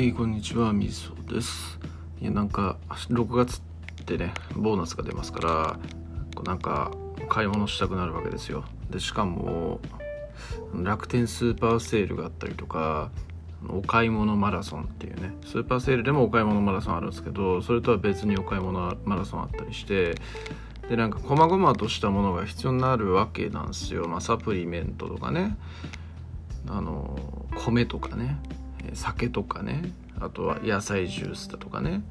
はい、こんにちは、みそです。いや、なんか、6月ってね、ボーナスが出ますから、こうなんか、買い物したくなるわけですよ。で、しかも、楽天スーパーセールがあったりとか、お買い物マラソンっていうね、スーパーセールでもお買い物マラソンあるんですけど、それとは別にお買い物マラソンあったりして、で、なんか、細々としたものが必要になるわけなんですよ。まあ、サプリメントとかね、あの、米とかね、酒とかねあとは野菜ジュースだとかね。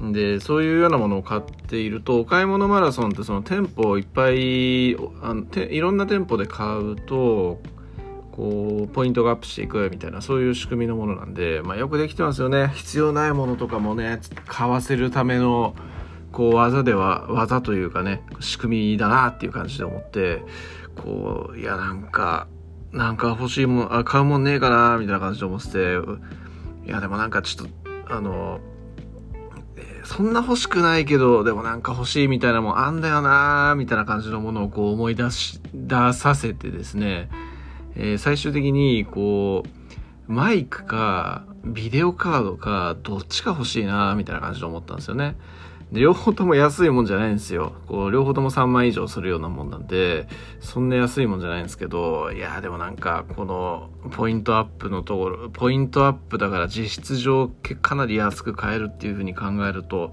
でそういうようなものを買っているとお買い物マラソンってその店舗をいっぱいあのていろんな店舗で買うとこうポイントがアップしていくみたいなそういう仕組みのものなんで、まあ、よくできてますよね。必要ないものとかもね買わせるためのこう技では技というかね仕組みだなっていう感じで思ってこういやなんかなんか欲しいもん、あ、買うもんねえかな、みたいな感じで思ってて、いや、でもなんかちょっと、あの、そんな欲しくないけど、でもなんか欲しいみたいなもんあんだよな、みたいな感じのものをこう思い出し、出させてですね、えー最終的に、こう、マイクか、ビデオカードか、どっちか欲しいな、みたいな感じで思ったんですよね。で両方とも安いもんじゃないんですよ。こう、両方とも3万以上するようなもんなんで、そんな安いもんじゃないんですけど、いや、でもなんか、この、ポイントアップのところ、ポイントアップだから実質上、かなり安く買えるっていう風に考えると、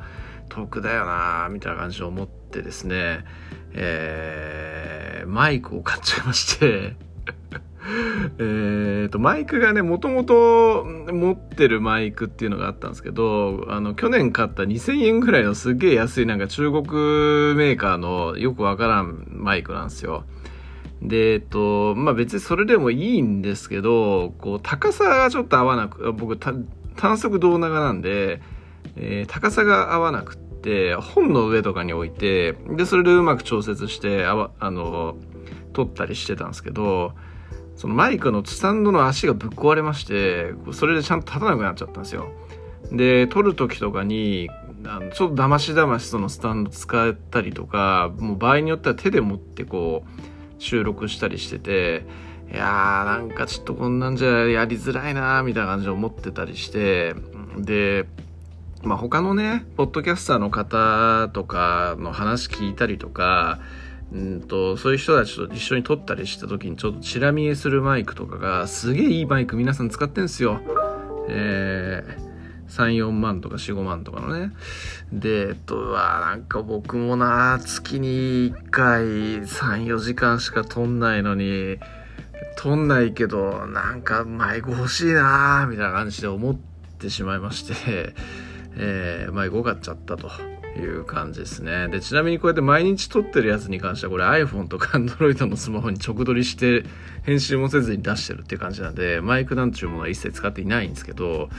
得だよなみたいな感じで思ってですね、えー、マイクを買っちゃいまして、えーと、マイクがね、もともと持ってるマイクっていうのがあったんですけど、あの、去年買った2000円ぐらいのすげえ安いなんか中国メーカーのよくわからんマイクなんですよ。で、えっと、まあ別にそれでもいいんですけど、こう、高さがちょっと合わなく、僕、単速胴長なんで、えー高さが合わなくって、本の上とかに置いて、で、それでうまく調節して、あ、あの、撮ったりしてたんですけど、そのマイクのスタンドの足がぶっ壊れまして、それでちゃんと立たなくなっちゃったんですよ。で、撮る時とかに、あのちょっとだましだましそのスタンド使ったりとか、もう場合によっては手で持ってこう、収録したりしてて、いやーなんかちょっとこんなんじゃやりづらいなーみたいな感じで思ってたりして、で、まあ他のね、ポッドキャスターの方とかの話聞いたりとか、うんと、そういう人たちと一緒に撮ったりした時にちょっとチラ見えするマイクとかが、すげえいいマイク皆さん使ってんすよ。えー、3、4万とか4、5万とかのね。で、えっと、うわなんか僕もな、月に1回3、4時間しか撮んないのに、撮んないけど、なんかマイク欲しいなみたいな感じで思ってしまいまして、えー、マイク買っちゃったと。いう感じですね。で、ちなみにこうやって毎日撮ってるやつに関しては、これ iPhone とか Android のスマホに直撮りして、編集もせずに出してるっていう感じなんで、マイクなんていうものは一切使っていないんですけど、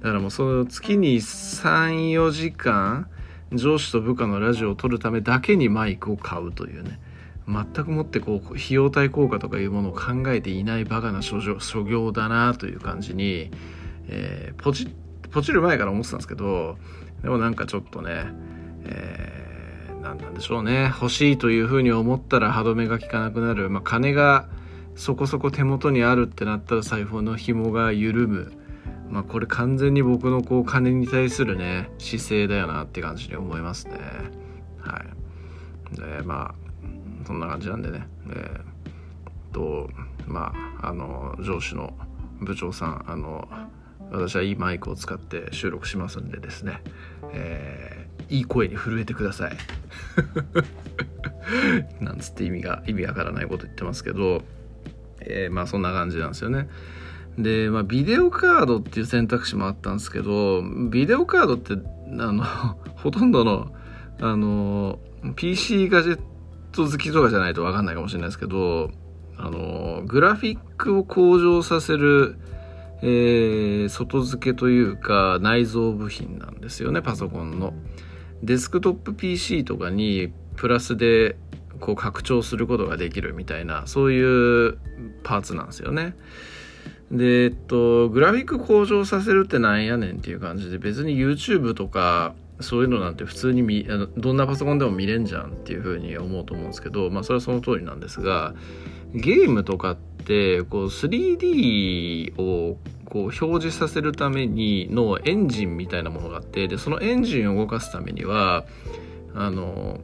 だからもうその月に3、4時間、上司と部下のラジオを撮るためだけにマイクを買うというね。全くもってこう、費用対効果とかいうものを考えていないバカな所業所業だなという感じに、えーポチ、ポチる前から思ってたんですけど、でもなんかちょっとね、えー、なんなんでしょうね。欲しいというふうに思ったら歯止めが効かなくなる、まあ、金がそこそこ手元にあるってなったら財布の紐が緩む、まあ、これ完全に僕のこう金に対するね姿勢だよなって感じに思いますね。はい。でまあそんな感じなんでね。でとまああの上司の部長さんあの私はいいマイクを使って収録しますんでですね、え、いい声に震えてください。なんつって意味が、意味わからないこと言ってますけど、えーまあそんな感じなんですよね。で、まあビデオカードっていう選択肢もあったんですけど、ビデオカードって、あの、ほとんどの、あの、PC ガジェット好きとかじゃないとわかんないかもしれないですけど、あの、グラフィックを向上させる、えー外付けというか内蔵部品なんですよねパソコンのデスクトップ PC とかにプラスでこう拡張することができるみたいなそういうパーツなんですよね。でえっとグラフィック向上させるってなんやねんっていう感じで別に YouTube とかそういうのなんて普通に見あのどんなパソコンでも見れんじゃんっていうふうに思うと思うんですけどまあそれはその通りなんですがゲームとかっってこう 3D をこう表示させるためにのエンジンみたいなものがあってでそのエンジンを動かすためにはあの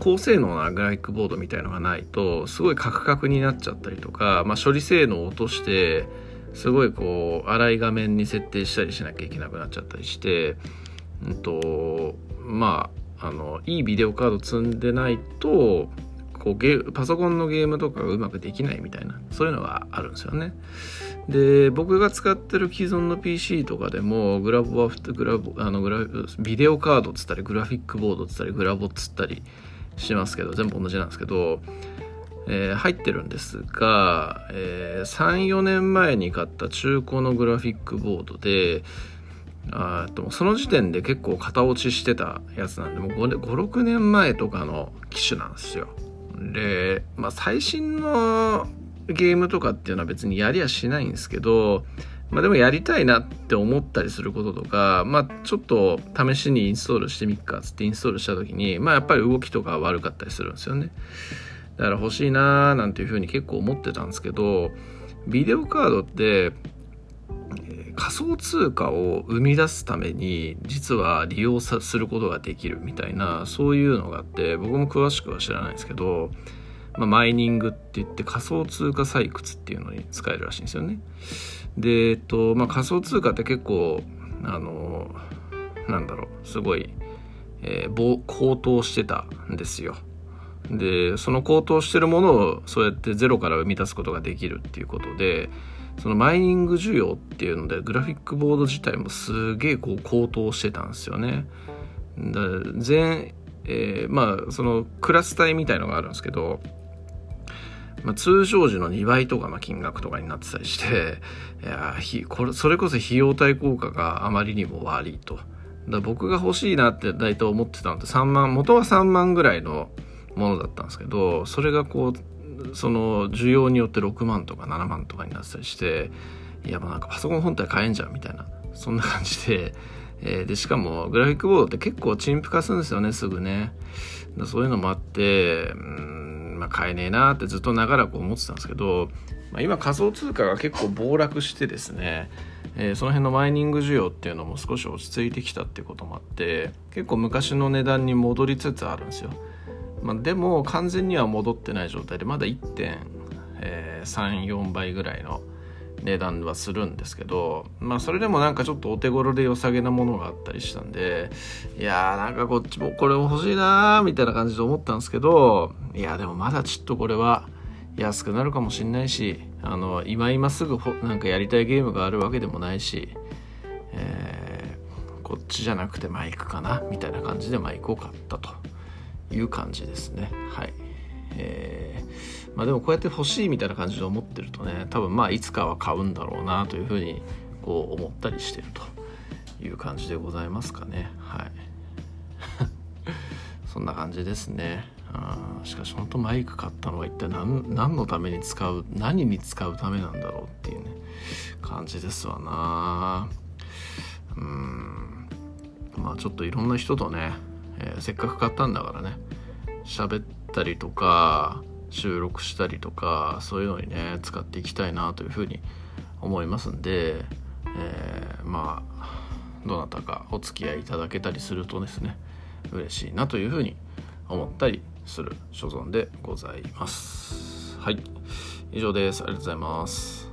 高性能なグラフィックボードみたいのがないとすごいカクカクになっちゃったりとか、まあ、処理性能を落としてすごいこう粗い画面に設定したりしなきゃいけなくなっちゃったりして、うんと、まああのいいビデオカード積んでないとこうゲパソコンのゲームとかがうまくできないみたいなそういうのがあるんですよね。で僕が使ってる既存の PC とかでもグラボはグラボあのグラビデオカードっつったりグラフィックボードっつったりグラボっつったりしますけど全部同じなんですけど、えー、入ってるんですが、えー、34年前に買った中古のグラフィックボードであとその時点で結構型落ちしてたやつなんでもう56年前とかの機種なんですよで、まあ、最新のゲームとかっていうのは別にやりゃしないんですけど、まあ、でもやりたいなって思ったりすることとか、まあ、ちょっと試しにインストールしてみっかっつってインストールした時に、まあ、やっぱり動きとか悪かったりするんですよね。だから欲しいなーなんていうふうに結構思ってたんですけどビデオカードって仮想通貨を生み出すために実は利用することができるみたいなそういうのがあって僕も詳しくは知らないんですけど、まあ、マイニングって言って仮想通貨採掘っていうのに使えるらしいんですよね。で、えっとまあ、仮想通貨って結構あのなんだろうすごい、えー、高騰してたんですよ。でその高騰してるものをそうやってゼロから生み出すことができるっていうことでそのマイニング需要っていうのでグラフィックボード自体もすげえこう高騰してたんですよね。だ全、えー、まあそのクラス帯みたいのがあるんですけど、まあ、通常時の2倍とかの金額とかになってたりしていやこれそれこそ費用対効果があまりにも悪いと。だ僕が欲しいなって大体思ってたのって3万元は3万ぐらいのものだったんですけどそれがこうその需要によって6万とか7万とかになったりしていやもうなんかパソコン本体買えんじゃんみたいな。そんな感じで、えー、でしかもグラフィックボードって結構陳腐化するんですよねすぐね。そういうのもあってうんまあ買えねえなってずっと長らく思ってたんですけど、まあ、今仮想通貨が結構暴落してですねえー、その辺のマイニング需要っていうのも少し落ち着いてきたっていうこともあって結構昔の値段に戻りつつあるんですよ。まあ、でも完全には戻ってない状態でまだ1.34倍ぐらいの値段はするんですけど、まあ、それでもなんかちょっとお手頃で良さげなものがあったりしたんでいやーなんかこっちもこれも欲しいなーみたいな感じで思ったんですけどいやでもまだちょっとこれは安くなるかもしんないしあの今今すぐなんかやりたいゲームがあるわけでもないし、えー、こっちじゃなくてマイクかなみたいな感じでマイクを買ったと。いう感じですね。はい。えー、まあでもこうやって欲しいみたいな感じで思ってるとね、多分まあいつかは買うんだろうなというふうにこう思ったりしてるという感じでございますかね。はい。そんな感じですね。あしかし本当マイク買ったのは一体何何のために使う何に使うためなんだろうっていうね感じですわなうんまあちょっといろんな人とねえー、せっかく買ったんだからね。喋ったりとか収録したりとかそういうのにね使っていきたいなというふうに思いますんで、えー、まあどなたかお付き合いいただけたりするとですね嬉しいなというふうに思ったりする所存でございます。はい。以上です。ありがとうございます。